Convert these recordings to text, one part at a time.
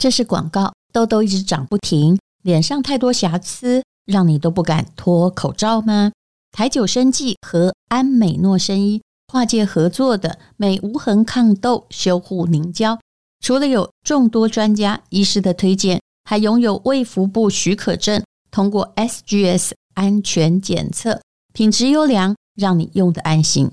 这是广告，痘痘一直长不停，脸上太多瑕疵，让你都不敢脱口罩吗？台九生技和安美诺生医跨界合作的美无痕抗痘修护凝胶，除了有众多专家医师的推荐，还拥有卫福部许可证，通过 SGS 安全检测，品质优良，让你用的安心。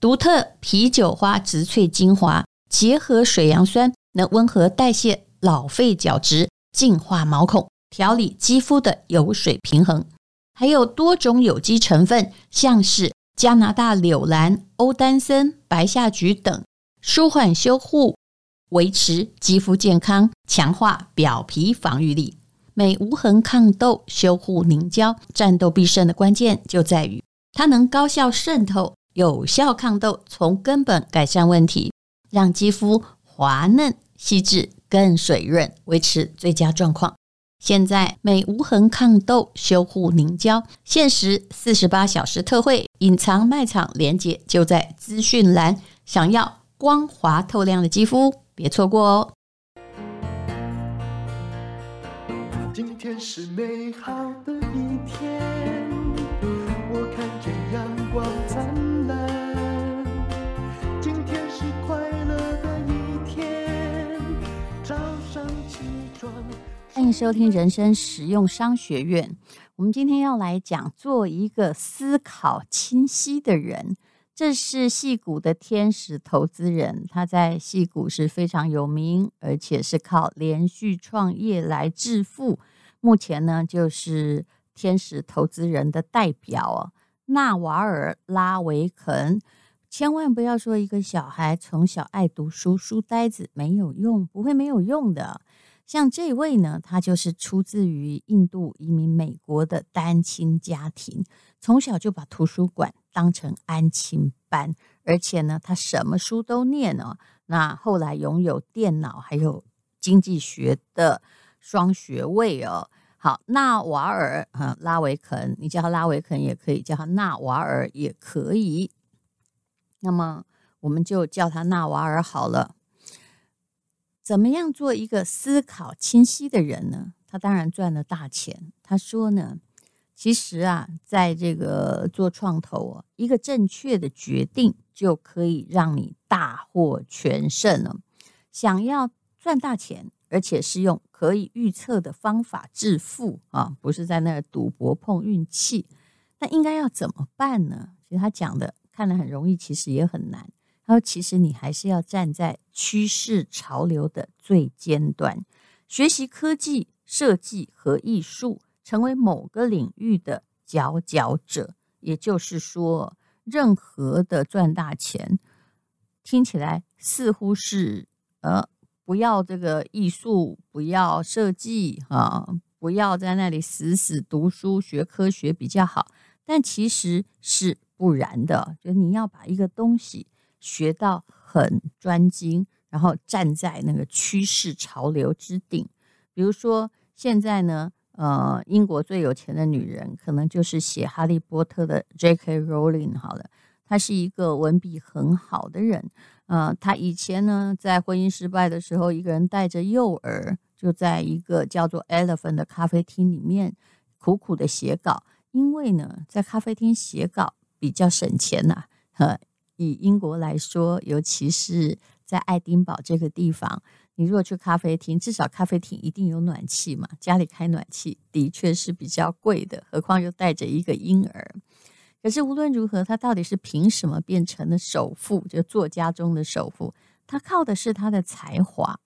独特啤酒花植萃精华结合水杨酸，能温和代谢、老废角质、净化毛孔、调理肌肤的油水平衡。还有多种有机成分，像是加拿大柳兰、欧丹参、白下菊等，舒缓修护，维持肌肤健康，强化表皮防御力。美无痕抗痘修护凝胶，战斗必胜的关键就在于它能高效渗透。有效抗痘，从根本改善问题，让肌肤滑嫩细致、更水润，维持最佳状况。现在美无痕抗痘修护凝胶限时四十八小时特惠，隐藏卖场链接就在资讯栏。想要光滑透亮的肌肤，别错过哦！今天是美好的一天，我看见阳收听人生实用商学院。我们今天要来讲做一个思考清晰的人。这是戏谷的天使投资人，他在戏谷是非常有名，而且是靠连续创业来致富。目前呢，就是天使投资人的代表纳瓦尔拉维肯。千万不要说一个小孩从小爱读书，书呆子没有用，不会没有用的。像这位呢，他就是出自于印度移民美国的单亲家庭，从小就把图书馆当成安亲班，而且呢，他什么书都念哦。那后来拥有电脑还有经济学的双学位哦。好，纳瓦尔啊，拉维肯，你叫他拉维肯也可以，叫他纳瓦尔也可以。那么我们就叫他纳瓦尔好了。怎么样做一个思考清晰的人呢？他当然赚了大钱。他说呢，其实啊，在这个做创投啊，一个正确的决定就可以让你大获全胜了。想要赚大钱，而且是用可以预测的方法致富啊，不是在那赌博碰运气。那应该要怎么办呢？其实他讲的看得很容易，其实也很难。：“其实你还是要站在趋势潮流的最尖端，学习科技、设计和艺术，成为某个领域的佼佼者。也就是说，任何的赚大钱，听起来似乎是呃，不要这个艺术，不要设计啊，不要在那里死死读书学科学比较好。但其实是不然的，就你要把一个东西。”学到很专精，然后站在那个趋势潮流之顶。比如说，现在呢，呃，英国最有钱的女人，可能就是写《哈利波特》的 J.K. Rowling。好了，她是一个文笔很好的人。呃，她以前呢，在婚姻失败的时候，一个人带着幼儿，就在一个叫做 Elephant 的咖啡厅里面苦苦的写稿。因为呢，在咖啡厅写稿比较省钱呐，呵。以英国来说，尤其是在爱丁堡这个地方，你如果去咖啡厅，至少咖啡厅一定有暖气嘛。家里开暖气的确是比较贵的，何况又带着一个婴儿。可是无论如何，他到底是凭什么变成了首富？就作家中的首富，他靠的是他的才华。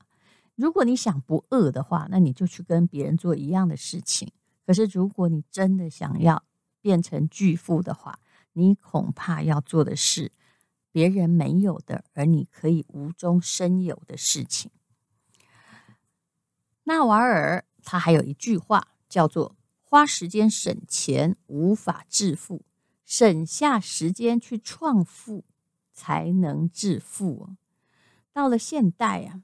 如果你想不饿的话，那你就去跟别人做一样的事情。可是如果你真的想要变成巨富的话，你恐怕要做的事。别人没有的，而你可以无中生有的事情。纳瓦尔他还有一句话叫做：“花时间省钱无法致富，省下时间去创富才能致富。”到了现代啊，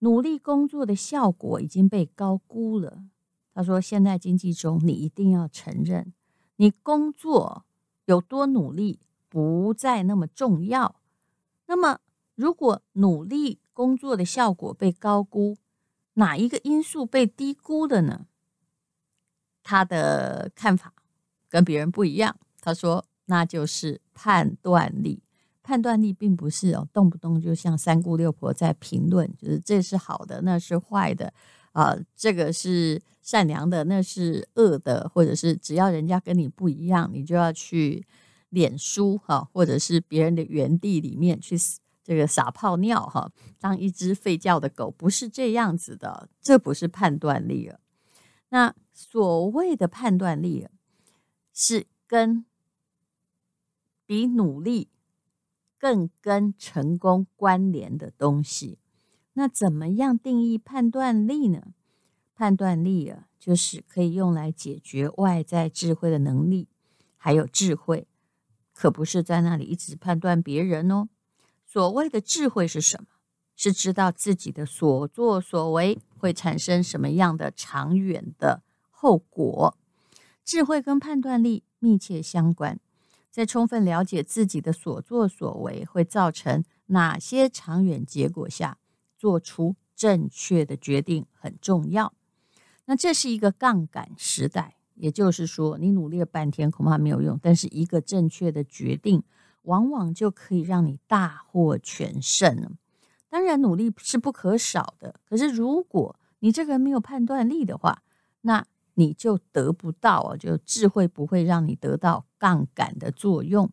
努力工作的效果已经被高估了。他说：“现代经济中，你一定要承认，你工作有多努力。”不再那么重要。那么，如果努力工作的效果被高估，哪一个因素被低估的呢？他的看法跟别人不一样。他说，那就是判断力。判断力并不是哦，动不动就像三姑六婆在评论，就是这是好的，那是坏的啊、这个是善良的，那是恶的，或者是只要人家跟你不一样，你就要去脸书哈，或者是别人的园地里面去这个撒泡尿哈，当一只吠叫的狗，不是这样子的，这不是判断力了。那所谓的判断力是跟比努力。更跟成功关联的东西，那怎么样定义判断力呢？判断力啊，就是可以用来解决外在智慧的能力，还有智慧，可不是在那里一直判断别人哦。所谓的智慧是什么？是知道自己的所作所为会产生什么样的长远的后果。智慧跟判断力密切相关。在充分了解自己的所作所为会造成哪些长远结果下，做出正确的决定很重要。那这是一个杠杆时代，也就是说，你努力了半天恐怕没有用，但是一个正确的决定，往往就可以让你大获全胜。当然，努力是不可少的，可是如果你这个人没有判断力的话，那你就得不到啊，就智慧不会让你得到杠杆的作用。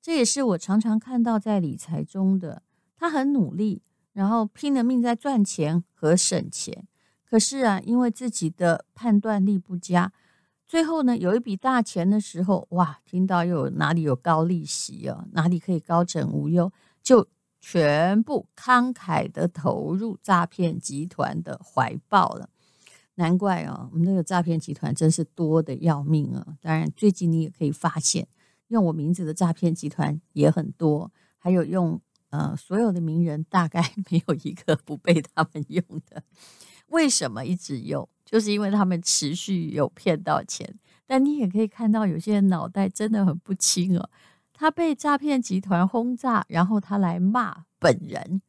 这也是我常常看到在理财中的，他很努力，然后拼了命在赚钱和省钱，可是啊，因为自己的判断力不佳，最后呢，有一笔大钱的时候，哇，听到又有哪里有高利息啊，哪里可以高枕无忧，就全部慷慨的投入诈骗集团的怀抱了。难怪啊，我们这个诈骗集团真是多得要命啊！当然，最近你也可以发现，用我名字的诈骗集团也很多，还有用呃所有的名人，大概 没有一个不被他们用的。为什么一直用？就是因为他们持续有骗到钱。但你也可以看到，有些人脑袋真的很不清哦。他被诈骗集团轰炸，然后他来骂本人，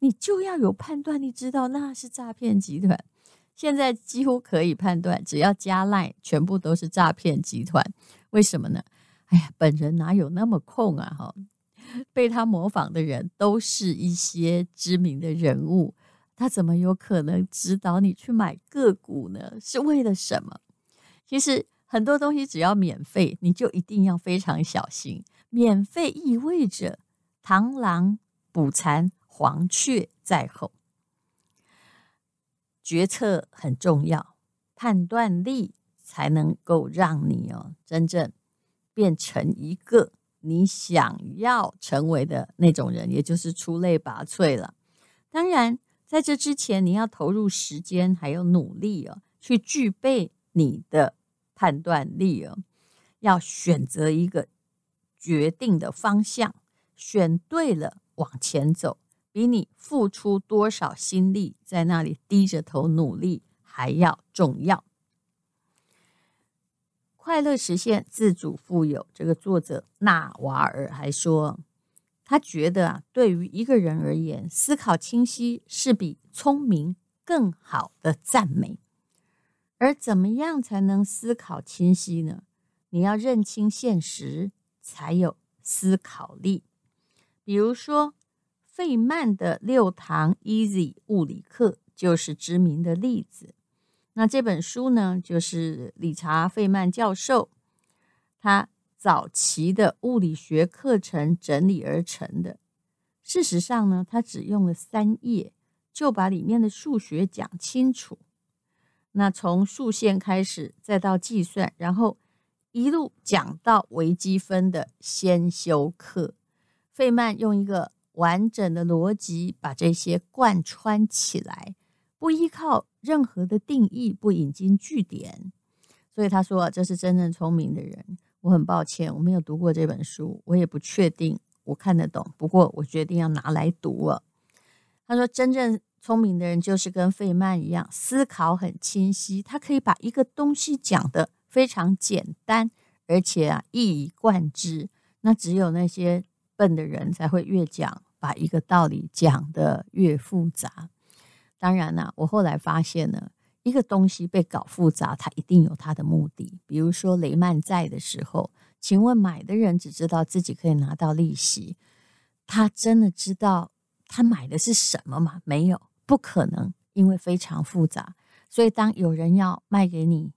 你就要有判断力，知道那是诈骗集团。现在几乎可以判断，只要加赖全部都是诈骗集团。为什么呢？哎呀，本人哪有那么空啊？哈，被他模仿的人都是一些知名的人物，他怎么有可能指导你去买个股呢？是为了什么？其实很多东西只要免费，你就一定要非常小心。免费意味着螳螂捕蝉，黄雀在后。决策很重要，判断力才能够让你哦真正变成一个你想要成为的那种人，也就是出类拔萃了。当然，在这之前，你要投入时间还有努力哦，去具备你的判断力哦，要选择一个决定的方向，选对了往前走。比你付出多少心力在那里低着头努力还要重要。快乐实现自主富有，这个作者纳瓦尔还说，他觉得啊，对于一个人而言，思考清晰是比聪明更好的赞美。而怎么样才能思考清晰呢？你要认清现实，才有思考力。比如说。费曼的六堂 Easy 物理课就是知名的例子。那这本书呢，就是理查·费曼教授他早期的物理学课程整理而成的。事实上呢，他只用了三页就把里面的数学讲清楚。那从数线开始，再到计算，然后一路讲到微积分的先修课。费曼用一个完整的逻辑把这些贯穿起来，不依靠任何的定义，不引经据典。所以他说，这是真正聪明的人。我很抱歉，我没有读过这本书，我也不确定我看得懂。不过我决定要拿来读了。他说，真正聪明的人就是跟费曼一样，思考很清晰，他可以把一个东西讲得非常简单，而且啊一以贯之。那只有那些笨的人才会越讲。把一个道理讲得越复杂，当然啦，我后来发现呢，一个东西被搞复杂，它一定有它的目的。比如说雷曼债的时候，请问买的人只知道自己可以拿到利息，他真的知道他买的是什么吗？没有，不可能，因为非常复杂。所以当有人要卖给你，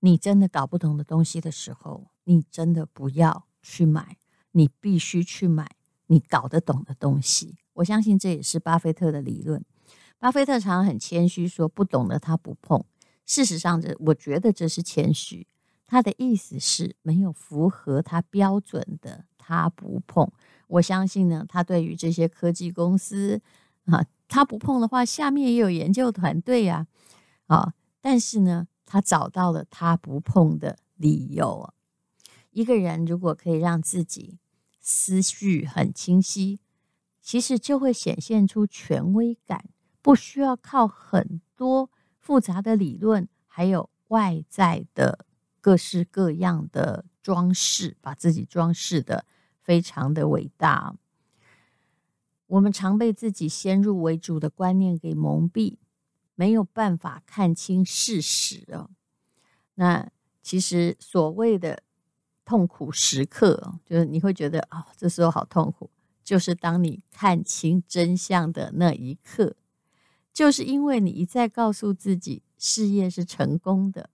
你真的搞不懂的东西的时候，你真的不要去买，你必须去买你搞得懂的东西。我相信这也是巴菲特的理论。巴菲特常很谦虚说：“不懂的他不碰。”事实上，这我觉得这是谦虚。他的意思是没有符合他标准的，他不碰。我相信呢，他对于这些科技公司啊，他不碰的话，下面也有研究团队呀，啊，但是呢，他找到了他不碰的理由。一个人如果可以让自己思绪很清晰，其实就会显现出权威感。不需要靠很多复杂的理论，还有外在的各式各样的装饰，把自己装饰的非常的伟大。我们常被自己先入为主的观念给蒙蔽，没有办法看清事实哦。那其实所谓的痛苦时刻，就是你会觉得啊，这时候好痛苦，就是当你看清真相的那一刻。就是因为你一再告诉自己事业是成功的，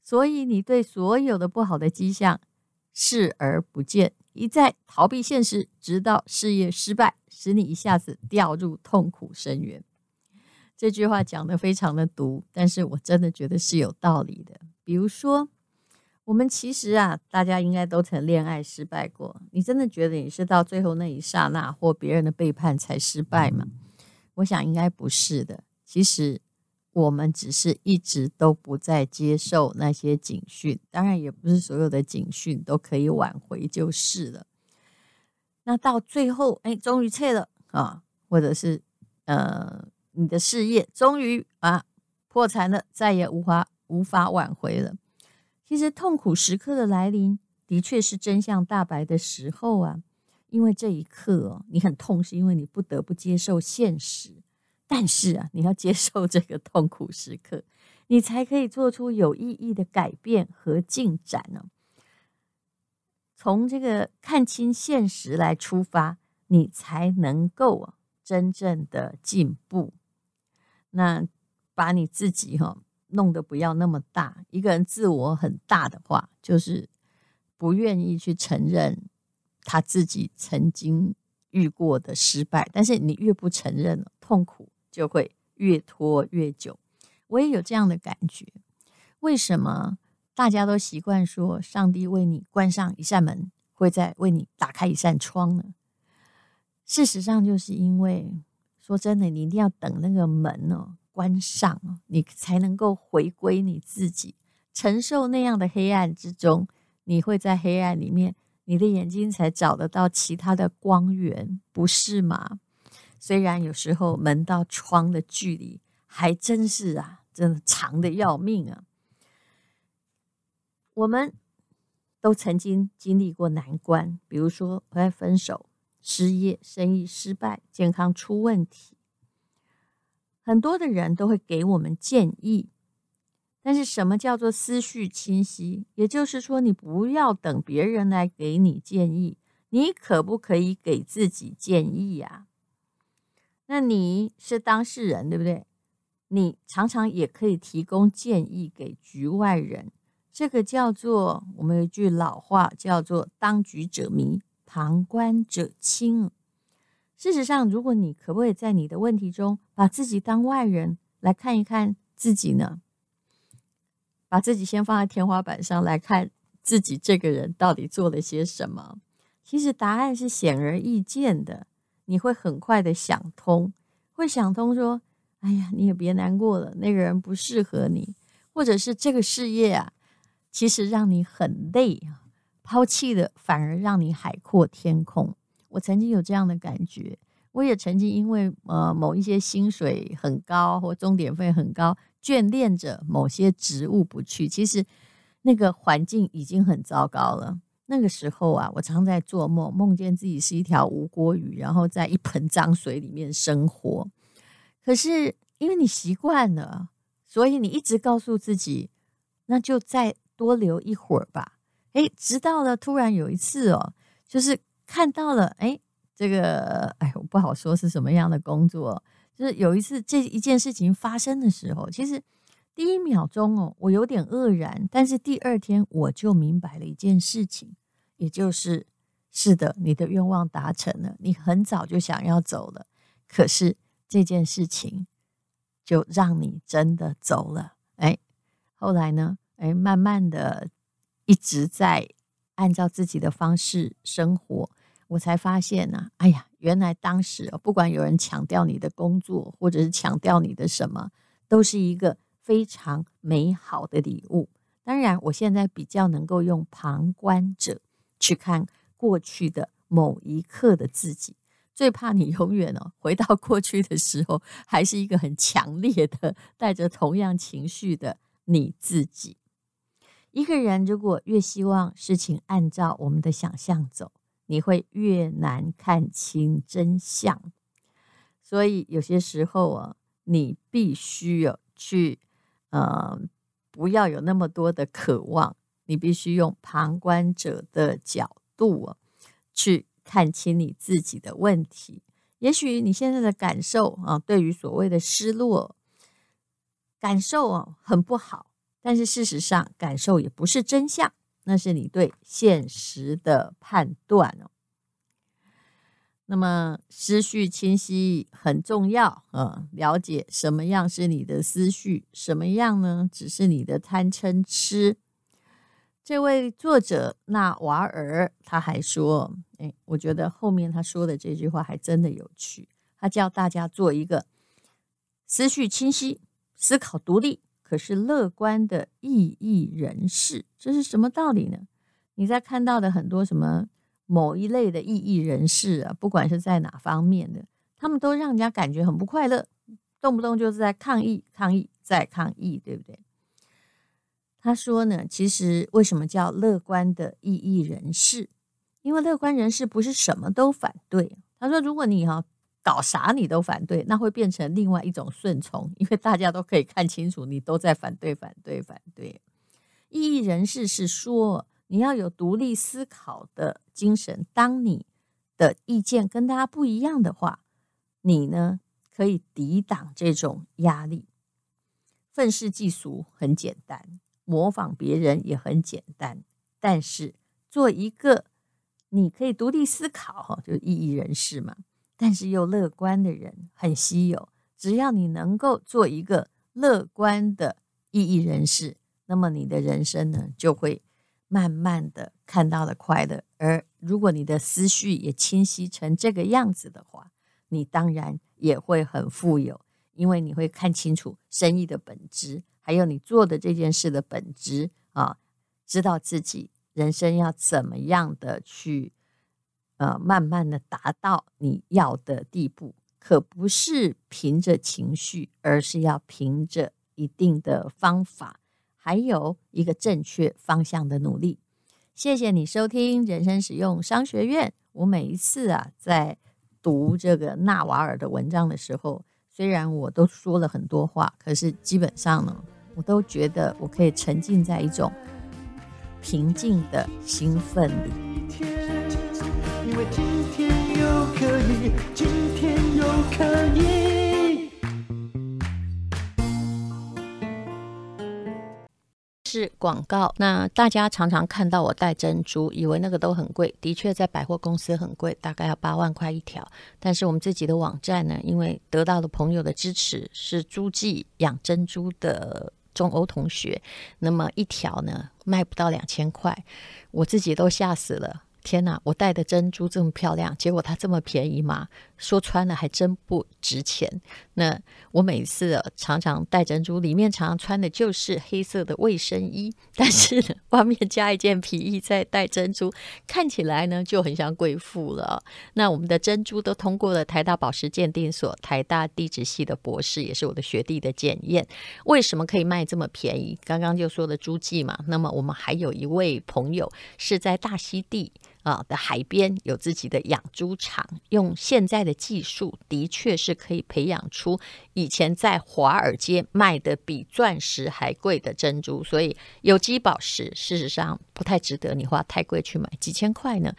所以你对所有的不好的迹象视而不见，一再逃避现实，直到事业失败，使你一下子掉入痛苦深渊。这句话讲得非常的毒，但是我真的觉得是有道理的。比如说，我们其实啊，大家应该都曾恋爱失败过。你真的觉得你是到最后那一刹那或别人的背叛才失败吗？我想应该不是的。其实我们只是一直都不再接受那些警讯，当然也不是所有的警讯都可以挽回就是了。那到最后，哎，终于撤了啊，或者是呃，你的事业终于啊破产了，再也无法无法挽回了。其实痛苦时刻的来临，的确是真相大白的时候啊。因为这一刻哦，你很痛，是因为你不得不接受现实。但是啊，你要接受这个痛苦时刻，你才可以做出有意义的改变和进展呢。从这个看清现实来出发，你才能够真正的进步。那把你自己哈弄得不要那么大。一个人自我很大的话，就是不愿意去承认。他自己曾经遇过的失败，但是你越不承认，痛苦就会越拖越久。我也有这样的感觉。为什么大家都习惯说上帝为你关上一扇门，会再为你打开一扇窗呢？事实上，就是因为说真的，你一定要等那个门哦关上，你才能够回归你自己，承受那样的黑暗之中，你会在黑暗里面。你的眼睛才找得到其他的光源，不是吗？虽然有时候门到窗的距离还真是啊，真的长的要命啊。我们都曾经经历过难关，比如说我在分手、失业、生意失败、健康出问题，很多的人都会给我们建议。但是什么叫做思绪清晰？也就是说，你不要等别人来给你建议，你可不可以给自己建议呀？那你是当事人，对不对？你常常也可以提供建议给局外人。这个叫做我们有一句老话，叫做“当局者迷，旁观者清”。事实上，如果你可不可以在你的问题中把自己当外人来看一看自己呢？把自己先放在天花板上来看自己这个人到底做了些什么？其实答案是显而易见的，你会很快的想通，会想通说：“哎呀，你也别难过了，那个人不适合你，或者是这个事业啊，其实让你很累啊，抛弃的反而让你海阔天空。”我曾经有这样的感觉，我也曾经因为呃某一些薪水很高或钟点费很高。眷恋着某些职务不去，其实那个环境已经很糟糕了。那个时候啊，我常在做梦，梦见自己是一条无锅鱼，然后在一盆脏水里面生活。可是因为你习惯了，所以你一直告诉自己，那就再多留一会儿吧。诶，直到了突然有一次哦，就是看到了，诶，这个，哎，我不好说是什么样的工作，就是有一次这一件事情发生的时候，其实第一秒钟哦，我有点愕然，但是第二天我就明白了一件事情，也就是。是的，你的愿望达成了，你很早就想要走了，可是这件事情就让你真的走了。哎，后来呢？哎，慢慢的一直在按照自己的方式生活，我才发现呢、哎呀，原来当时不管有人抢掉你的工作，或者是抢掉你的什么，都是一个非常美好的礼物。当然，我现在比较能够用旁观者去看。过去的某一刻的自己，最怕你永远哦回到过去的时候，还是一个很强烈的带着同样情绪的你自己。一个人如果越希望事情按照我们的想象走，你会越难看清真相。所以有些时候啊，你必须有去，呃，不要有那么多的渴望，你必须用旁观者的角度啊去看清你自己的问题。也许你现在的感受啊，对于所谓的失落感受啊，很不好。但是事实上，感受也不是真相，那是你对现实的判断哦。那么思绪清晰很重要啊，了解什么样是你的思绪，什么样呢？只是你的贪嗔痴。这位作者纳瓦尔他还说：“哎，我觉得后面他说的这句话还真的有趣。他叫大家做一个思绪清晰、思考独立，可是乐观的异议人士。这是什么道理呢？你在看到的很多什么某一类的异议人士啊，不管是在哪方面的，他们都让人家感觉很不快乐，动不动就是在抗议、抗议、再抗议，对不对？”他说呢，其实为什么叫乐观的异议人士？因为乐观人士不是什么都反对。他说，如果你哈搞啥你都反对，那会变成另外一种顺从，因为大家都可以看清楚你都在反对、反对、反对。异议人士是说，你要有独立思考的精神。当你的意见跟大家不一样的话，你呢可以抵挡这种压力。愤世嫉俗很简单。模仿别人也很简单，但是做一个你可以独立思考哈，就异议人士嘛，但是又乐观的人很稀有。只要你能够做一个乐观的意义人士，那么你的人生呢，就会慢慢的看到了快乐。而如果你的思绪也清晰成这个样子的话，你当然也会很富有，因为你会看清楚生意的本质。还有你做的这件事的本质啊，知道自己人生要怎么样的去，呃，慢慢的达到你要的地步，可不是凭着情绪，而是要凭着一定的方法，还有一个正确方向的努力。谢谢你收听人生使用商学院。我每一次啊，在读这个纳瓦尔的文章的时候，虽然我都说了很多话，可是基本上呢。我都觉得我可以沉浸在一种平静的兴奋里。因为今天又可以，今天又可以。是广告。那大家常常看到我戴珍珠，以为那个都很贵。的确，在百货公司很贵，大概要八万块一条。但是我们自己的网站呢，因为得到了朋友的支持，是诸暨养珍珠的。中欧同学，那么一条呢，卖不到两千块，我自己都吓死了。天哪，我戴的珍珠这么漂亮，结果它这么便宜吗？说穿了还真不值钱。那我每次、常常戴珍珠，里面常常穿的就是黑色的卫生衣，但是，外面加一件皮衣再戴珍珠，看起来呢就很像贵妇了。那我们的珍珠都通过了台大宝石鉴定所、台大地质系的博士，也是我的学弟的检验。为什么可以卖这么便宜？刚刚就说的诸暨嘛。那么我们还有一位朋友是在大溪地。啊的海边有自己的养猪场，用现在的技术，的确是可以培养出以前在华尔街卖的比钻石还贵的珍珠。所以有机宝石事实上不太值得你花太贵去买，几千块呢。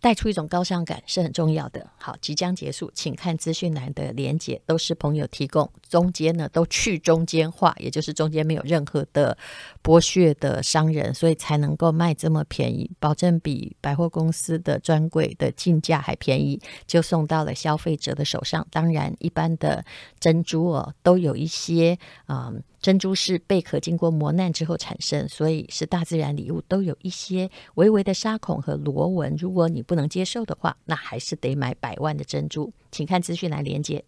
带出一种高尚感是很重要的。好，即将结束，请看资讯栏的连结，都是朋友提供，中间呢都去中间化，也就是中间没有任何的剥削的商人，所以才能够卖这么便宜，保证比百货公司的专柜的进价还便宜，就送到了消费者的手上。当然，一般的珍珠哦，都有一些。嗯珍珠是贝壳经过磨难之后产生，所以是大自然礼物，都有一些微微的沙孔和螺纹。如果你不能接受的话，那还是得买百万的珍珠。请看资讯来连接。